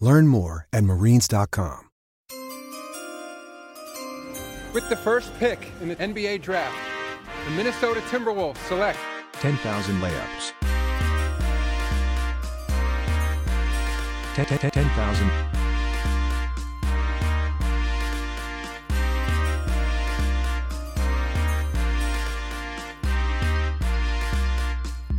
Learn more at marines.com. With the first pick in the NBA draft, the Minnesota Timberwolves select 10,000 layups. 10, 10,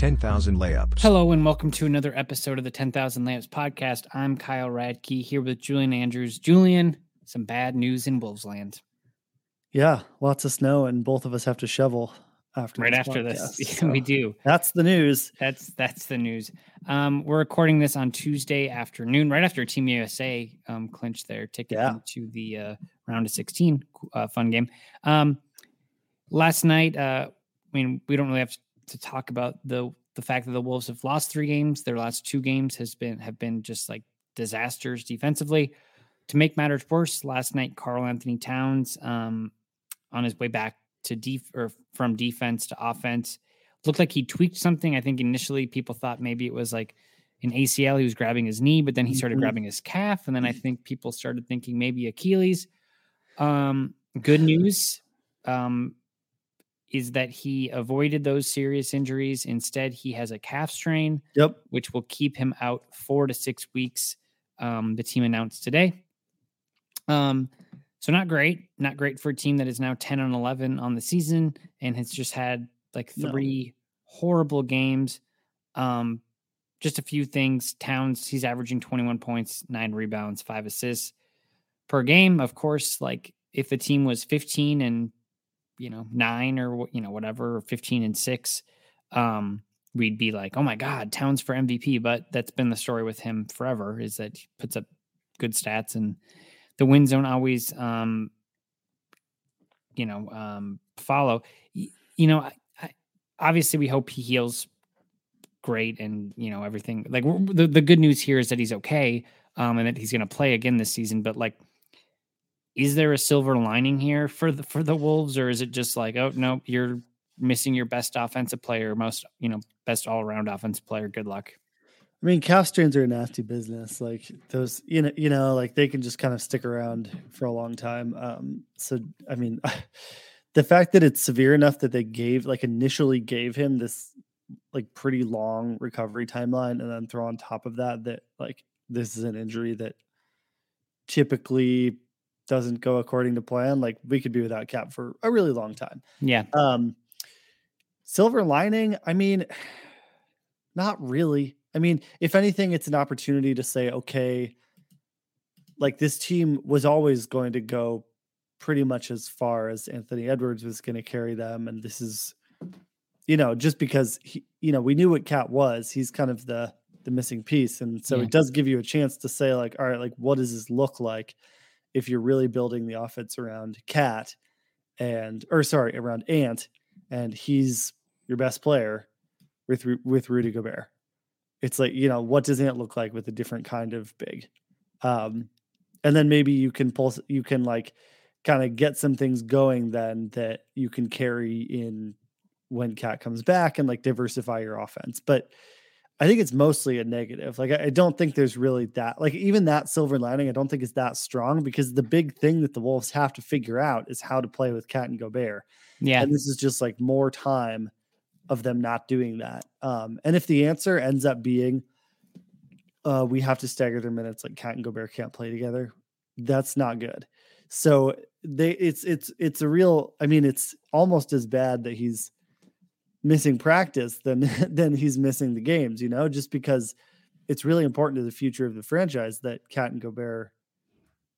10,000. Layups. Hello and welcome to another episode of the 10,000 Layups podcast. I'm Kyle Ratke here with Julian Andrews. Julian, some bad news in Wolvesland. Yeah, lots of snow, and both of us have to shovel after Right this after podcast, this, so we do. That's the news. That's that's the news. Um, we're recording this on Tuesday afternoon, right after Team USA um, clinched their ticket Yeah. into the uh, round of 16 uh, fun game. Um, last night, uh, I mean, we don't really have to talk about the the fact that the Wolves have lost three games. Their last two games has been have been just like disasters defensively. To make matters worse, last night Karl-Anthony Towns, um, on his way back to def or from defense to offense, looked like he tweaked something. I think initially people thought maybe it was like an ACL. He was grabbing his knee, but then he started Mhm. grabbing his calf, and then I think people started thinking maybe Achilles. Um, good news um, is that he avoided those serious injuries. Instead, he has a calf strain, Yep. which will keep him out four to six weeks. Um, the team announced today. Um, so not great, not great for a team that is now 10 and 11 on the season and has just had like No. three horrible games. Um, just a few things. Towns, he's averaging 21 points, nine rebounds, five assists per game. Of course, like if the team was 15 and you know nine or you know whatever, 15 and six, um, we'd be like, oh my god, Towns for MVP. But that's been the story with him forever. Is that he puts up good stats and the wins don't always, um, you know, um, follow. Y- You know, I, I, obviously we hope he heals great and you know everything. Like the the good news here is that he's okay, um, and that he's going to play again this season. But like, is there a silver lining here for the for the Wolves, or is it just like, oh no, you're missing your best offensive player, most you know, best all around offensive player. Good luck. I mean, calf strains are a nasty business. Like those, you know, you know, like they can just kind of stick around for a long time. Um, so I mean, the fact that it's severe enough that they gave, like, initially gave him this like pretty long recovery timeline, and then throw on top of that that like this is an injury that typically doesn't go according to plan. Like we could be without Cat for a really long time. Yeah, Um, silver lining, I mean, not really. I mean, if anything, it's an opportunity to say, okay, like this team was always going to go pretty much as far as Anthony Edwards was going to carry them. And this is, you know, just because he, you know, we knew what Cat was, he's kind of the the missing piece. And so Yeah. it does give you a chance to say, like, all right, like what does this look like if you're really building the offense around Cat and or sorry, around Ant, and he's your best player with with Rudy Gobert. It's like, you know, what does Ant look like with a different kind of big? Um, and then maybe you can pull you can like kind of get some things going then that you can carry in when cat comes back and like diversify your offense but i think it's mostly a negative like i, I don't think there's really that like even that silver lining i don't think is that strong because the big thing that the wolves have to figure out is how to play with cat and gobert. Yeah. and this is just like more time of them not doing that. Um and if the answer ends up being uh we have to stagger their minutes like cat and gobert can't play together that's not good. So they it's it's it's a real i mean it's almost as bad that he's missing practice than than he's missing the games you know just because it's really important to the future of the franchise that cat and gobert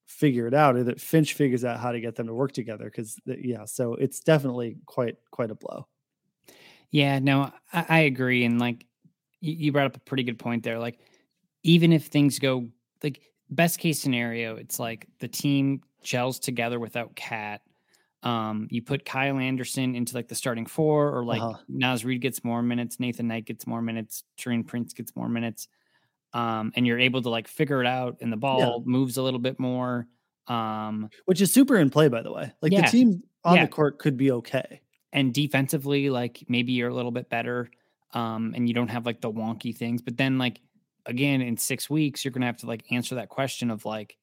figure it out or that finch figures out how to get them to work together because yeah so it's definitely quite quite a blow Yeah, no, I, I agree. And like you, you brought up a pretty good point there. Like, even if things go like best case scenario, it's like the team gels together without Cat. Um, you put Kyle Anderson into like the starting four, or like Uh-huh. Naz Reid gets more minutes, Nathan Knight gets more minutes, Taurean Prince gets more minutes. Um, and you're able to like figure it out, and the ball moves a little bit more. Um, which is super in play by the way like Yeah. the team on Yeah. the court could be okay and defensively, like maybe you're a little bit better, um, and you don't have like the wonky things. But then, like again, in six weeks, you're gonna have to like answer that question of like,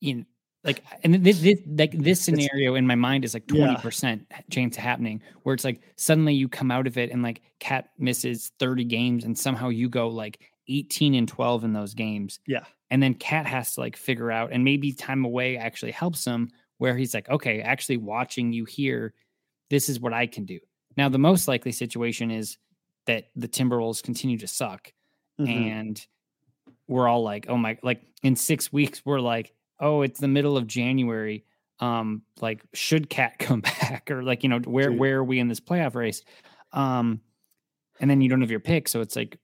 you know, like, and this, this like this scenario in my mind is like twenty percent chance of happening, where it's like suddenly you come out of it and like Cat misses thirty games, and somehow you go like eighteen and twelve in those games, yeah and then Cat has to like figure out, and maybe time away actually helps him, where he's like, okay, actually watching you here, this is what I can do. Now, the most likely situation is that the Timberwolves continue to suck, Mhm. and we're all like, oh my, like in six weeks, we're like, oh, it's the middle of January. Um, like, should Cat come back, or like, you know, where Dude. where are we in this playoff race? Um, and then you don't have your pick, so it's like,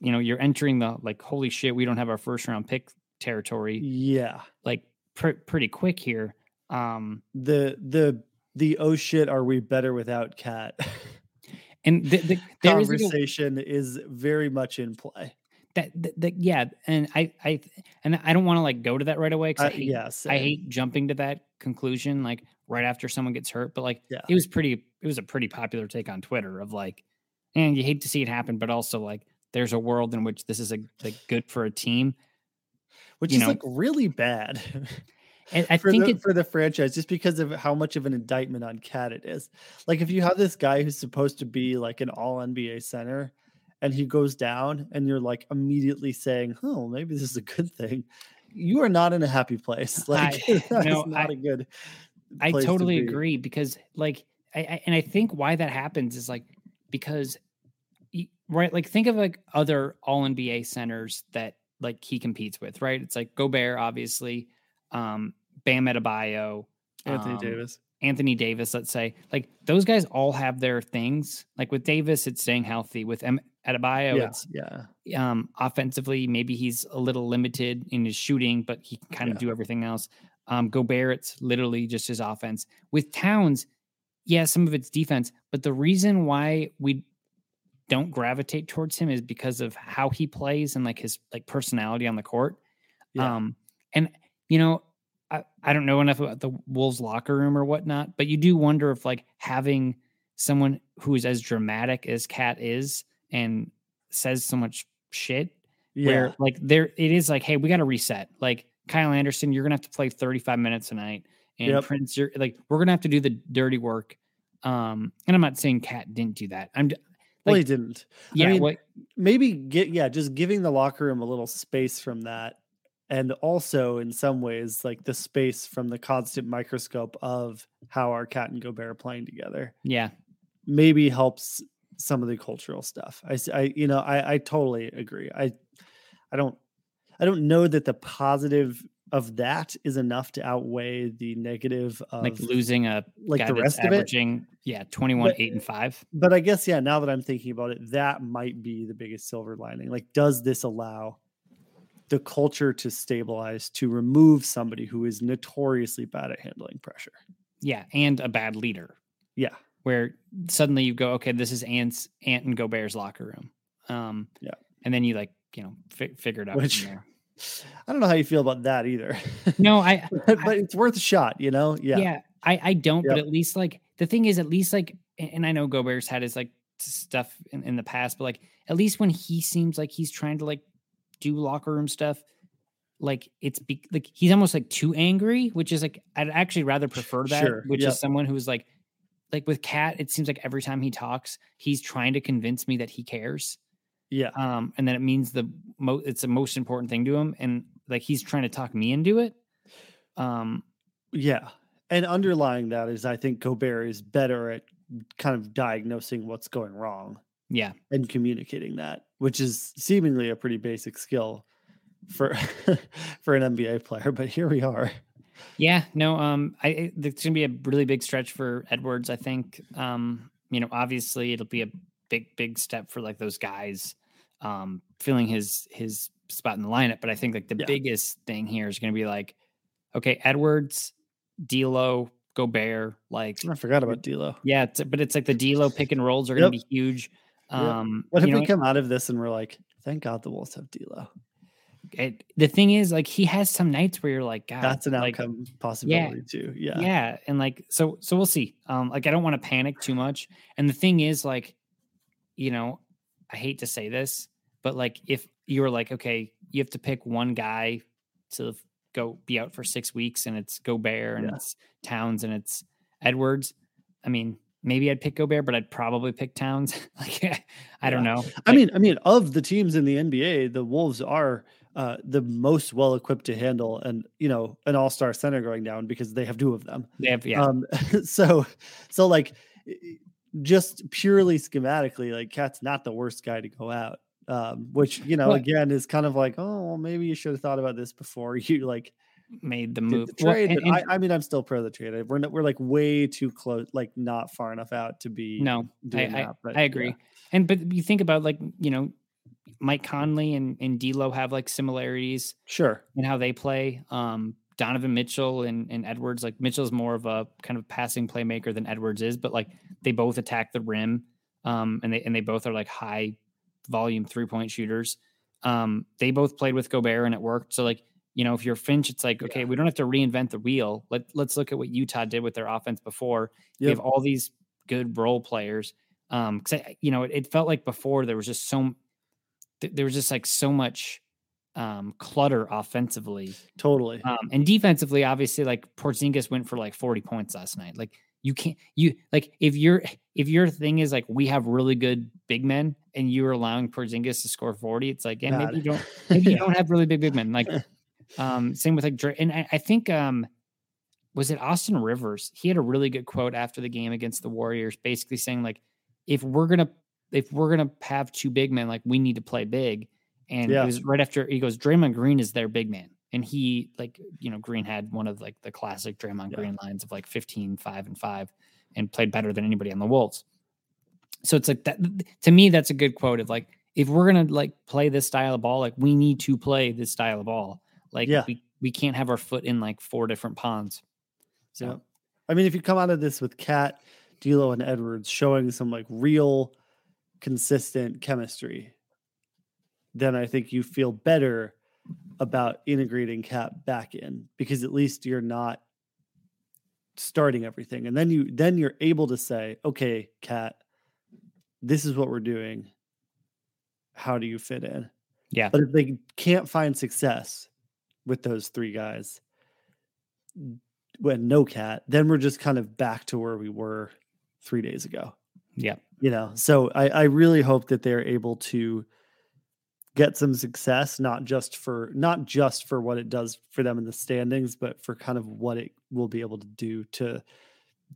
you know, you're entering the like, holy shit, we don't have our first round pick territory, yeah like pr- pretty quick here. Um, the the the oh shit are we better without cat and the, the, is like a- conversation is very much in play that, that, that yeah and i i and i don't want to like go to that right away 'cause Uh, I, hate, yeah I hate jumping to that conclusion like right after someone gets hurt but like Yeah. it was pretty it was a pretty popular take on twitter of like and you hate to see it happen but also like there's a world in which this is a like good for a team which you is know, like really bad and i for think the, it for the franchise just because of how much of an indictment on cat it is. Like if you have this guy who's supposed to be like an all nba center and he goes down and you're like immediately saying oh maybe this is a good thing you are not in a happy place like I- that's no, not I- a good I place to totally be. agree because like I, I and I think why that happens is like because right like think of like other all NBA centers that like he competes with, right? It's like Gobert obviously, um Bam Adebayo, anthony um, davis Anthony Davis, let's say. Like those guys all have their things. Like with Davis it's staying healthy, with M- Adebayo yeah it's yeah um offensively maybe he's a little limited in his shooting but he can kind of do everything else um gobert it's literally just his offense with towns yeah some of it's defense but the reason why we don't gravitate towards him is because of how he plays and like his like personality on the court Yeah. um and you know I, I don't know enough about the wolves locker room or whatnot but you do wonder if like having someone who is as dramatic as cat is and says so much shit yeah. where like there it is like hey we got to reset. Like kyle anderson you're gonna have to play 35 minutes tonight and Yep. prince you're like we're gonna have to do the dirty work um and i'm not saying cat didn't do that. I'm d- well he like, didn't. Yeah mean, what maybe get yeah just giving the locker room a little space from that and also in some ways like the space from the constant microscope of how our cat and gobert are playing together yeah. maybe helps some of the cultural stuff. I, I you know i i totally agree. I i don't i don't know that the positive of that is enough to outweigh the negative of like losing a like guy the rest of it. yeah 21 But- 8 and 5 but I guess yeah, now that I'm thinking about it, that might be the biggest silver lining. Like, does this allow the culture to stabilize to remove somebody who is notoriously bad at handling pressure? yeah and a bad leader Yeah, where suddenly you go, okay, this is Ant's Ant and Gobert's locker room. Um, Yeah. and then you like, you know, fi- figure it out Which- from there. I don't know how you feel about that either. No, I but, but it's worth a shot, you know? Yeah. yeah, I I don't. But at least like the thing is, at least like, and and I know Gobert's had his like stuff in, in the past, but like at least when he seems like he's trying to like do locker room stuff, like it's be, like he's almost like too angry, which is like I'd actually rather prefer that, Sure, which yep. is someone who's like like with Cat, it seems like every time he talks, he's trying to convince me that he cares. Yeah. Um, and then it means the mo it's the most important thing to him, and like he's trying to talk me into it. Um, Yeah. And underlying that is I think Gobert is better at kind of diagnosing what's going wrong yeah, and communicating that, which is seemingly a pretty basic skill for for an NBA player. But here we are. Yeah, no, um, I it's gonna be a really big stretch for Edwards. I think, um, you know, obviously it'll be a big, big step for like those guys, um, filling his his spot in the lineup. But I think like the Yeah. biggest thing here is gonna be like, okay, Edwards, D'Lo, Gobert, like, I forgot about D'Lo. yeah, it's, but it's like the D'Lo pick and rolls are gonna Yep. be huge. Um, What if you we come out of this and we're like, thank God the Wolves have D'Lo. it, the thing is, like, he has some nights where you're like, God, That's an like, outcome possibility too. Yeah. yeah and like so so we'll see um like i don't want to panic too much and the thing is like you know i hate to say this but like if you're like okay you have to pick one guy to go be out for six weeks and it's Gobert and Yeah. it's Towns and it's Edwards i mean maybe i'd pick Gobert but i'd probably pick Towns like i don't Yeah. know I Like, mean, I mean, of the teams in the NBA, the Wolves are uh, the most well equipped to handle and you know an all star center going down because they have two of them. they have yeah Um, so, so like, just purely schematically, like Cat's not the worst guy to go out. Um, which you know, Well- again, is kind of like, oh, well, maybe you should have thought about this before you like made the move the Well, trade. and- and- I, I mean, I'm still pro the trade. We're not, we're like way too close, like not far enough out to be. No, I, doing I, that, but I yeah. agree. And but you think about like you know, Mike Conley and and D'Lo have like similarities Sure. in how they play. Um, Donovan Mitchell and and Edwards like Mitchell's more of a kind of passing playmaker than Edwards is, but like they both attack the rim. Um, and they and they both are like high volume three point shooters. Um, they both played with Gobert and it worked. So like you know, if you're Finch, it's like okay, we don't have to reinvent the wheel. Let let's look at what Utah did with their offense before. We have all these good role players. Um, because you know, it, it felt like before there was just so th- there was just like so much um clutter offensively. Totally. Um, and defensively, obviously, like Porzingis went for like 40 points last night. Like you can't you like if your if your thing is like we have really good big men and you're allowing Porzingis to score 40, it's like, yeah, maybe you don't maybe you don't have really big big men. Like um same with like Dre and I, I think um was it Austin Rivers? He had a really good quote after the game against the Warriors, basically saying like if we're gonna if we're gonna have two big men, like we need to play big. And Yeah. it was right after he goes, Draymond Green is their big man. And he like, you know, Green had one of like the classic Draymond Yeah. Green lines of like 15, 5, and 5, and played better than anybody on the Wolves. So it's like that to me, that's a good quote of like, if we're gonna like play this style of ball, like we need to play this style of ball. Like Yeah. we, we can't have our foot in like four different ponds. So Yep. I mean, if you come out of this with Cat, D'Lo, and Edwards showing some like real, consistent chemistry, then I think you feel better about integrating Cat back in because at least you're not starting everything, and then you then you're able to say, okay, Cat, this is what we're doing. How do you fit in? yeah. But if they can't find success with those three guys, when no cat, then we're just kind of back to where we were three days ago. Yeah. You know, so I, I really hope that they're able to get some success, not just for not just for what it does for them in the standings, but for kind of what it will be able to do to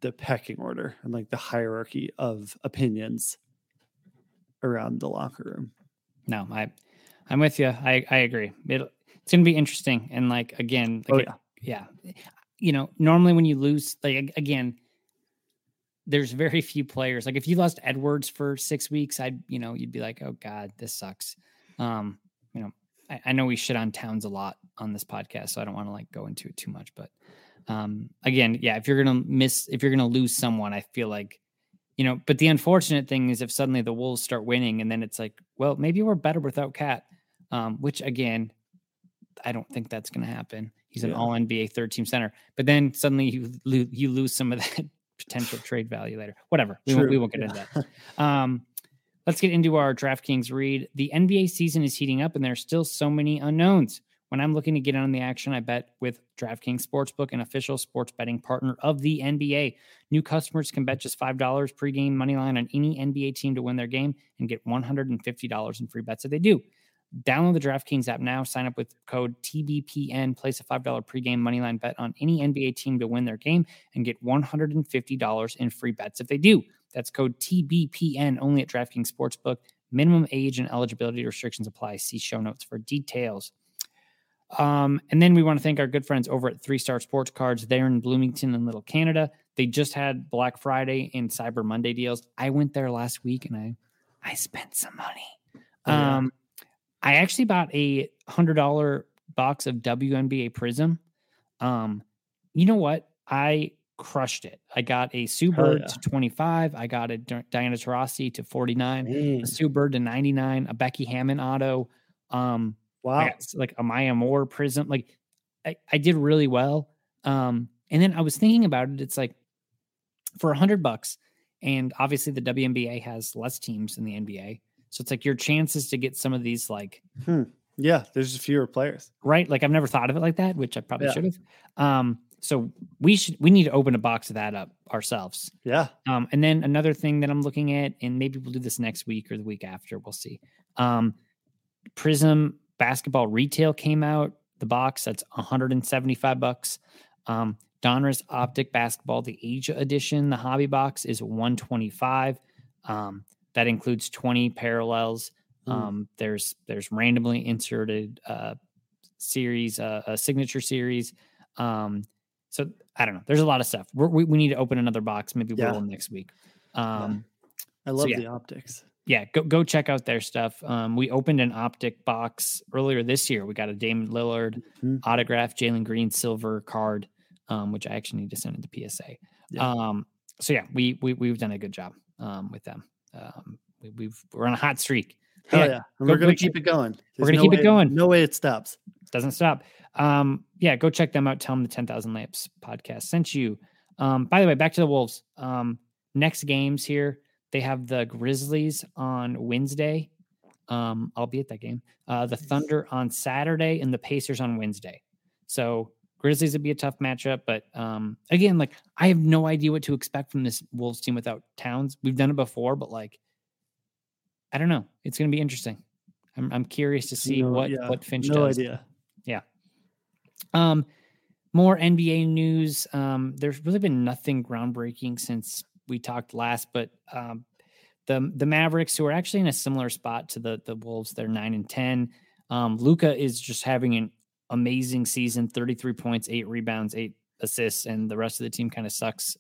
the pecking order and like the hierarchy of opinions around the locker room. No, I I'm with you. I I agree. It, it's gonna be interesting. And like again, like Oh, it- yeah. You know, normally when you lose, like again, there's very few players. Like if you lost Edwards for six weeks, I'd you know you'd be like, oh god, this sucks. Um, you know, I, I know we shit on Towns a lot on this podcast, so I don't want to like go into it too much. But um, again, yeah, if you're gonna miss, if you're gonna lose someone, I feel like you know. But the unfortunate thing is if suddenly the Wolves start winning, and then it's like, well, maybe we're better without Cat. Um, which again, I don't think that's going to happen. He's an Yeah. all NBA third team center. But then suddenly you lo- you lose some of that potential trade value later. Whatever. We, won't, we won't get yeah. into that. Um, let's get into our DraftKings read. The NBA season is heating up, and there's still so many unknowns. When I'm looking to get on the action, I bet with DraftKings Sportsbook, an official sports betting partner of the NBA. New customers can bet just $5 pregame money line on any NBA team to win their game and get $150 in free bets if they do. Download the DraftKings app now, sign up with code TBPN, place a $5 pregame moneyline bet on any NBA team to win their game, and get $150 in free bets if they do. That's code TBPN only at DraftKings Sportsbook. Minimum age and eligibility restrictions apply. See show notes for details. Um, and then we want to thank our good friends over at Three Star Sports Cards. They're in Bloomington and Little Canada. They just had Black Friday and Cyber Monday deals. I went there last week and I I spent some money. Oh, yeah. I actually bought a hundred dollar box of WNBA Prism. Um, you know what? I crushed it. I got a Sue Bird yeah. to 25. I got a Diana Taurasi to 49, Dang. a Sue Bird to 99, a Becky Hammon auto. Um, Wow. like a Maya Moore prism. Like I, I did really well. Um, and then I was thinking about it. It's like for a hundred bucks, and obviously the WNBA has less teams than the NBA. So it's like your chances to get some of these like Yeah, there's just fewer players. right. Like I've never thought of it like that, which I probably Yeah. should have. Um, so we should we need to open a box of that up ourselves. Yeah. Um, and then another thing that I'm looking at, and maybe we'll do this next week or the week after, we'll see. Um, Prism basketball retail came out. The box that's 175 bucks. Um, Donruss Optic Basketball, the Asia edition, the hobby box is 125. Um, that includes 20 parallels. Mm. Um, there's there's randomly inserted uh, series, uh, a signature series. Um, so I don't know. There's a lot of stuff. We're, we we need to open another box. Maybe we'll next week. Um, I love yeah. the optics. yeah, go go check out their stuff. Um, we opened an optic box earlier this year. We got a Damian Lillard Mhm. autograph, Jalen Green silver card, um, which I actually need to send into PSA. Yeah. Um, so yeah, we we we've done a good job um, with them. Um, we, we've we're on a hot streak. Hell Yeah, yeah. Go- we're gonna go check- keep it going. we're gonna no keep it going. No way it stops. doesn't stop. Um, yeah, go check them out. Tell them the 10,000 Lamps podcast sent you. Um, by the way, back to the Wolves. Um, next games here, they have the Grizzlies on Wednesday. Um, I'll be at that game. Uh, the Thunder on Saturday and the Pacers on Wednesday. So Grizzlies would be a tough matchup, but um, again, like I have no idea what to expect from this Wolves team without Towns. We've done it before, but like I don't know. It's going to be interesting. I'm, I'm curious to see No- what yeah, what Finch No does. idea. Yeah. Um, more NBA news. Um, there's really been nothing groundbreaking since we talked last, but um, the the Mavericks, who are actually in a similar spot to the the Wolves, they're nine and ten. Um, Luka is just having an amazing season: thirty three points, eight rebounds, eight assists, and the rest of the team kind of sucks.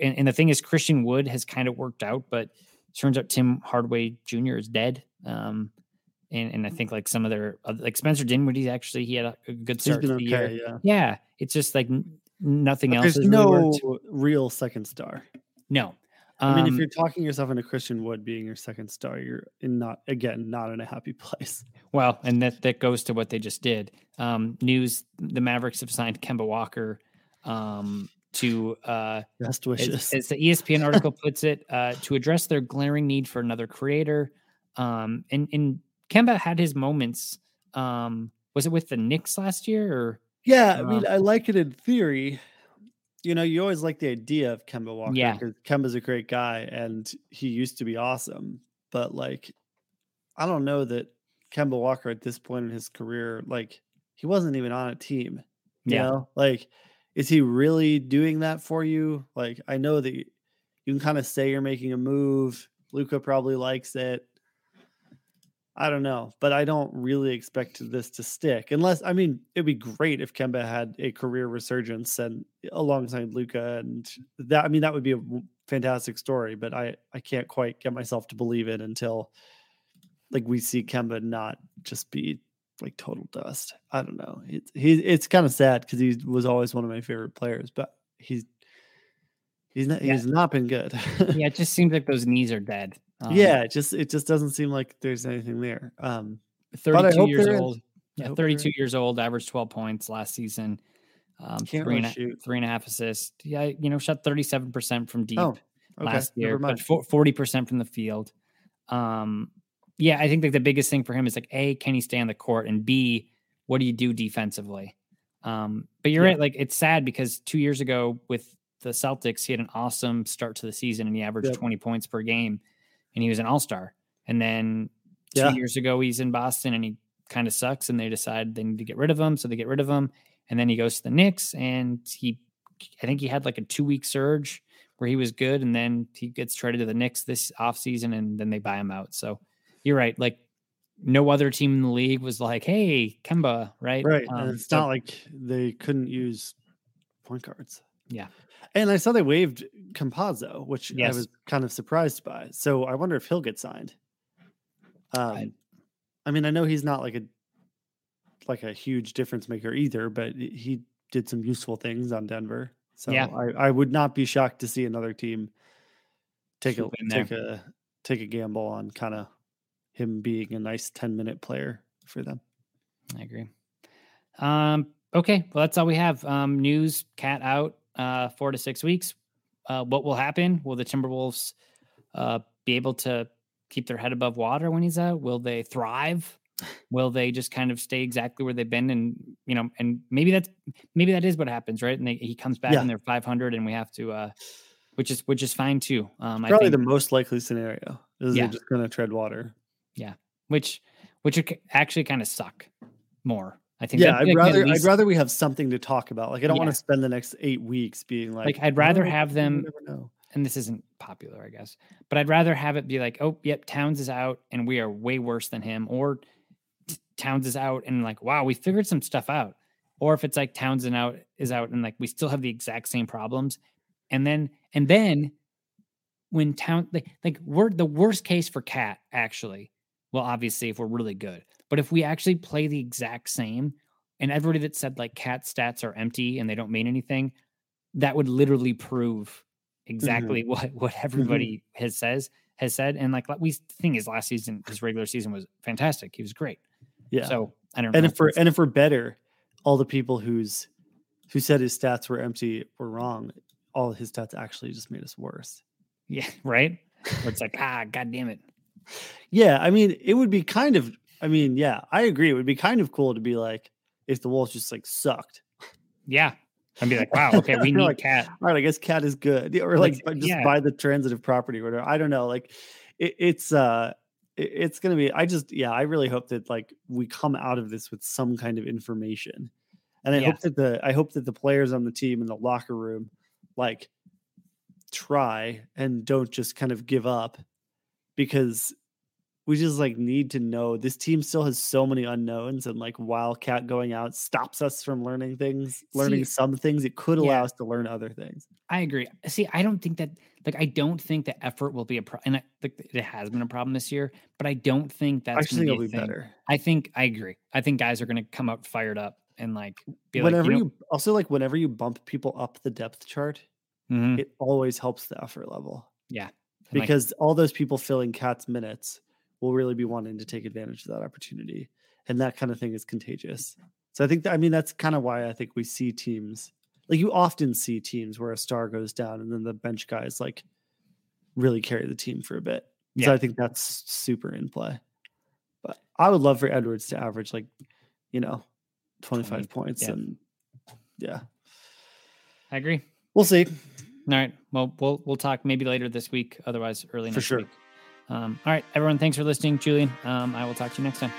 And, and the thing is, Christian Wood has kind of worked out, but turns out Tim Hardaway Jr. is dead. Um, and, and I think like some of their uh, like Spencer Dinwiddie actually he had a, good start to the year. Yeah. Yeah, it's just like nothing But else. there's really no worked. real second star. no. I mean, if Um, you're talking yourself into Christian Wood being your second star, you're in not again not in a happy place. well, and that that goes to what they just did. Um, news: the Mavericks have signed Kemba Walker um, to uh, Best as, wishes. as the E ESPN article puts it, uh, to address their glaring need for another creator. Um, and and Kemba had his moments. Um, was it with the Knicks last year or? Yeah, I mean, I like it in theory. You know, you always like the idea of Kemba Walker Yeah. because Kemba's a great guy and he used to be awesome. But like, I don't know that Kemba Walker at this point in his career, like, he wasn't even on a team. You Yeah. know, like, is he really doing that for you? Like, I know that you, you can kind of say you're making a move. Luka probably likes it. I don't know, but I don't really expect this to stick unless I mean it'd be great if Kemba had a career resurgence and eh, alongside Luka and that I mean that would be a fantastic story, but I I can't quite get myself to believe it until like we see Kemba not just be like total dust. I don't know. It's he it's kind of sad because he was always one of my favorite players, but he's he's not Yeah. he's not been good. Yeah, it just seems like those knees are dead. Um, yeah, it just it just doesn't seem like there's anything there. Um, 32 years is. old. Yeah, 32 you're- years old, averaged 12 points last season. Um, three, and a, three and a half assists. Yeah, you know, shot 37% from deep Oh, okay. last year, but 40% from the field. Um, yeah, I think like the biggest thing for him is like, A, can he stay on the court? And B, what do you do defensively? Um, but you're Yeah. right. Like, it's sad because two years ago with the Celtics, he had an awesome start to the season and he averaged Yep. 20 points per game and he was an all star. And then two Yeah. years ago, he's in Boston and he kind of sucks and they decide they need to get rid of him. So they get rid of him. And then he goes to the Knicks and he, I think he had like a two week surge where he was good. And then he gets traded to the Knicks this offseason and then they buy him out. So you're right. Like no other team in the league was like, hey, Kemba, right? Right. Um, it's so- not like they couldn't use point guards. Yeah. And I saw they waived Campazzo, which Yes. I was kind of surprised by. So I wonder if he'll get signed. Um, Right. I mean, I know he's not like a like a huge difference maker either, but he did some useful things on Denver. So Yeah. I, I would not be shocked to see another team take a Swoop there. take a take a gamble on kind of him being a nice 10 minute player for them. I agree. Um, okay, well, that's all we have. Um, news: cat out uh, four to six weeks. Uh, what will happen? Will the Timberwolves uh, be able to keep their head above water when he's out? Will they thrive? Will they just kind of stay exactly where they've been? And you know, and maybe that's maybe that is what happens, right? And they, he comes back Yeah. and they're 500, and we have to, uh, which is which is fine too. Um, I Probably think, the most likely scenario is Yeah. they're just going to tread water. Yeah, which which would actually kind of suck more. I think. Yeah, I'd be, like, the rather least- I'd rather we have something to talk about. Like I don't want to spend the next eight weeks being like, Like, I'd rather "Oh, have them- never know." and this isn't popular, I guess, but I'd rather have it be like, oh, yep, Towns is out and we are way worse than him, or Towns is out and like, wow, we figured some stuff out, or if it's like Towns and out is out and like we still have the exact same problems, and then and then when Town like like we're the worst case for Cat actually, well, obviously if we're really good, but if we actually play the exact same, and everybody that said like Cat stats are empty and they don't mean anything, that would literally prove exactly what what everybody has says has said. And like we thing is, last season his regular season was fantastic. He was great. Yeah. So I don't and if we're and if we're better, all the people who's who said his stats were empty were wrong. All his stats actually just made us worse. yeah, right. Where it's like ah, god damn it. Yeah, I mean, it would be kind of. I mean, yeah, I agree. It would be kind of cool to be like if the Wolves just like sucked. Yeah, I'd be like, wow, okay, we need like, Cat. All right, I guess cat is good, or like just yeah. buy the transitive property or whatever. I don't know. Like, it, it's uh, it- it's gonna be. I just yeah, I really hope that like we come out of this with some kind of information, and I Yeah. hope that the I hope that the players on the team in the locker room like try and don't just kind of give up because we just like need to know this team still has so many unknowns and like wildcat going out stops us from learning things learning See, some things it could allow yeah. us to learn other things I agree. See, I don't think that like I don't think the effort will be a problem, and I, like, it has been a problem this year. But I don't think that's actually it'll be, better I think I agree. I think guys are going to come out fired up and like be whenever like, you, you, also like whenever you bump people up the depth chart know, mhm, it always helps the effort level yeah, and, because all those people filling cat's minutes will really be wanting to take advantage of that opportunity and that kind of thing is contagious so i think that, i mean that's kind of why i think we see teams like you often see teams where a star goes down and then the bench guys like really carry the team for a bit so Yeah. i think that's super in play but i would love for edwards to average like you know 25 20, points yeah. and yeah I agree. we'll see All right. Well, we'll we'll talk maybe later this week. Otherwise, early For next sure. week. Um, all right, everyone. Thanks for listening, Julian. Um, I will talk to you next time.